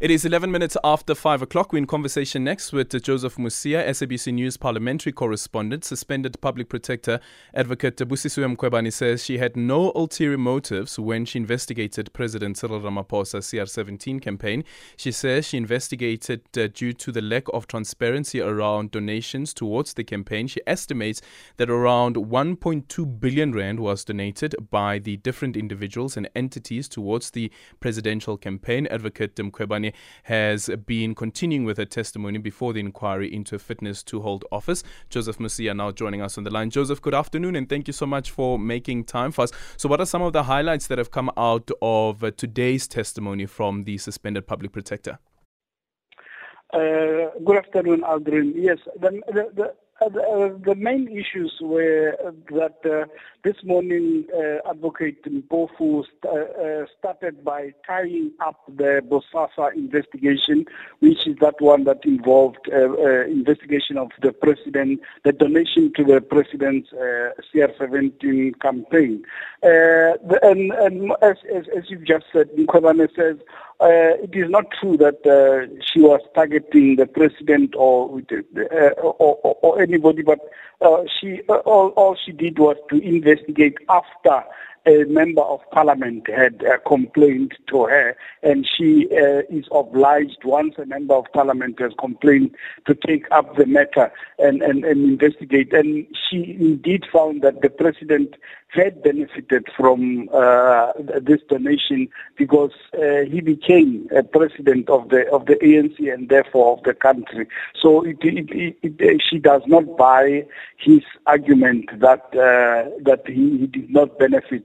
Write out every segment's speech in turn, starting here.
It is 11 minutes after 5 o'clock. We're in conversation next with Joseph Mosia, SABC News parliamentary correspondent. Suspended public protector advocate Busisiwe Mkhwebane says she had no ulterior motives when she investigated President Cyril Ramaphosa's CR17 campaign. She says she investigated uh, due to the lack of transparency around donations towards the campaign. She estimates that around 1.2 billion rand was donated by the different individuals and entities towards the presidential campaign. Advocate Has been continuing with her testimony before the inquiry into fitness to hold office. Joseph Mosia now joining us on the line. Joseph, good afternoon and thank you so much for making time for us. So, what are some of the highlights that have come out of uh, today's testimony from the suspended public protector? Uh, good afternoon, Aldrin. Yes, the, the, the uh, the, uh, the, main issues were that uh, this morning uh, Advocate Mpofu st- uh, started by tying up the Bosasa investigation, which is that one that involved investigation of the president, the donation to the president's CR17 campaign. The, and, and as, as, as, you've just said, Mkhwebane says uh, it is not true that uh, she was targeting the president or, uh, or, or, or, anybody, but uh, she uh, all, all she did was to investigate after a member of parliament had uh, complained to her, and she uh, is obliged, once a member of parliament has complained, to take up the matter and, and, and investigate. And she indeed found that the president had benefited from uh, this donation because uh, he became a president of the of the ANC and therefore of the country. So it, it, it, she does not buy his argument that uh, that he, he, did not benefit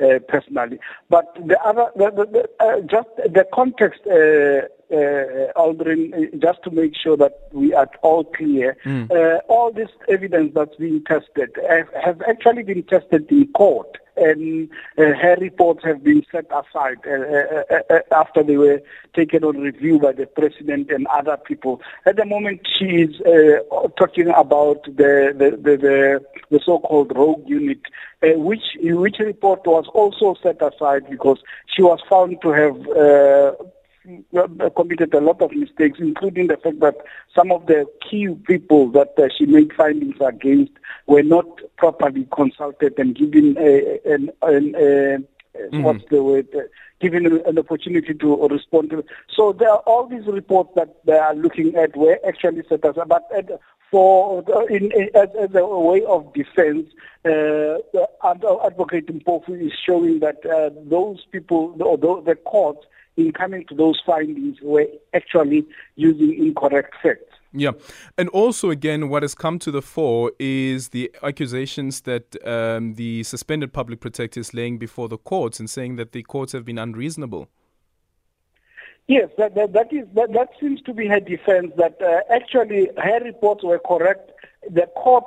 uh, personally. But the other, the, the, uh, just the context. Uh, uh, Aldrin, uh, just to make sure that we are all clear, mm. uh, all this evidence that's being tested have, actually been tested in court and uh, her reports have been set aside after they were taken on review by the president and other people. At the moment, she is uh, talking about the the, the, the, the so-called rogue unit, which which report was also set aside because she was found to have uh, committed a lot of mistakes, including the fact that some of the key people that uh, she made findings against were not properly consulted and given a, an, an, a, mm-hmm. what's the word, uh, given an opportunity to respond to. So there are all these reports that they are looking at were actually set aside, but for in, in, as, as, a way of defense, uh, Advocate Mpofu is showing that uh, those people, the, the courts, in coming to those findings were actually using incorrect facts. Yeah. And also, again, what has come to the fore is the accusations that um, the suspended public protector is laying before the courts and saying that the courts have been unreasonable. Yes, that, that, that is that, that seems to be her defense. That uh, actually her reports were correct. The court,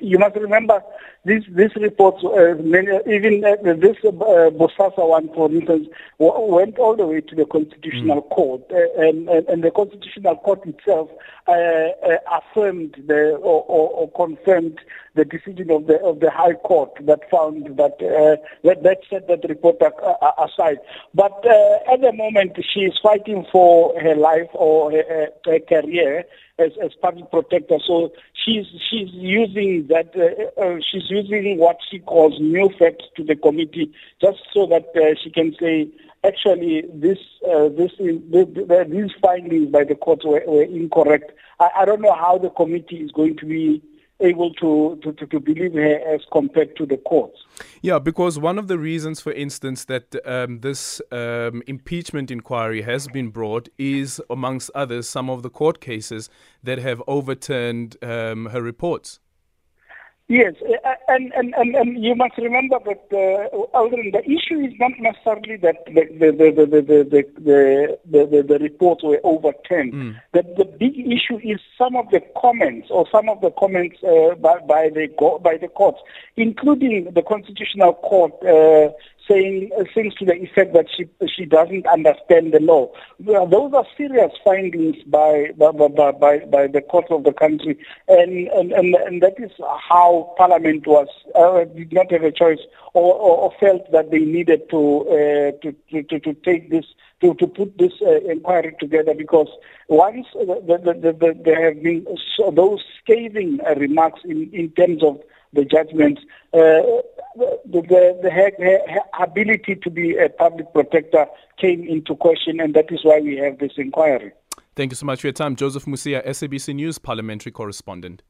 you must remember, this this reports, uh, many, even uh, this uh, Bosasa one, for instance, w- went all the way to the Constitutional mm. Court, uh, and, and, and the Constitutional Court itself uh, uh, affirmed the or, or, or, confirmed the decision of the of the High Court that found that that, that set that report aside. But at the moment, she is fighting for her life or her, her career as, as public protector. So she's she's using that uh, uh, she's using what she calls new facts to the committee, just so that uh, she can say actually this uh, this is, the, the, these findings by the court were, were incorrect. I, I don't know how the committee is going to be able to, to, to, believe her as compared to the courts. Yeah, because one of the reasons, for instance, that um, this um, impeachment inquiry has been brought is, amongst others, some of the court cases that have overturned um, her reports. Yes, and, and, and, and you must remember that uh, Aldrin, the issue is not necessarily that the the the the the the, the, the, the reports were overturned. Mm. The the big issue is some of the comments or some of the comments uh, by by the by the courts, including the Constitutional Court uh, saying uh, things to the effect that she she doesn't understand the law. Well, those are serious findings by by, by by by the court of the country, and and and, and that is how Parliament was uh, did not have a choice or, or, or felt that they needed to, uh, to, to to to take this to, to put this uh, inquiry together because once the, the, the, the, there have been those scathing uh, remarks in, in terms of the judgment, uh, the, the, the her, her ability to be a public protector came into question, and that is why we have this inquiry. Thank you so much for your time. Joseph Mosia, SABC News parliamentary correspondent.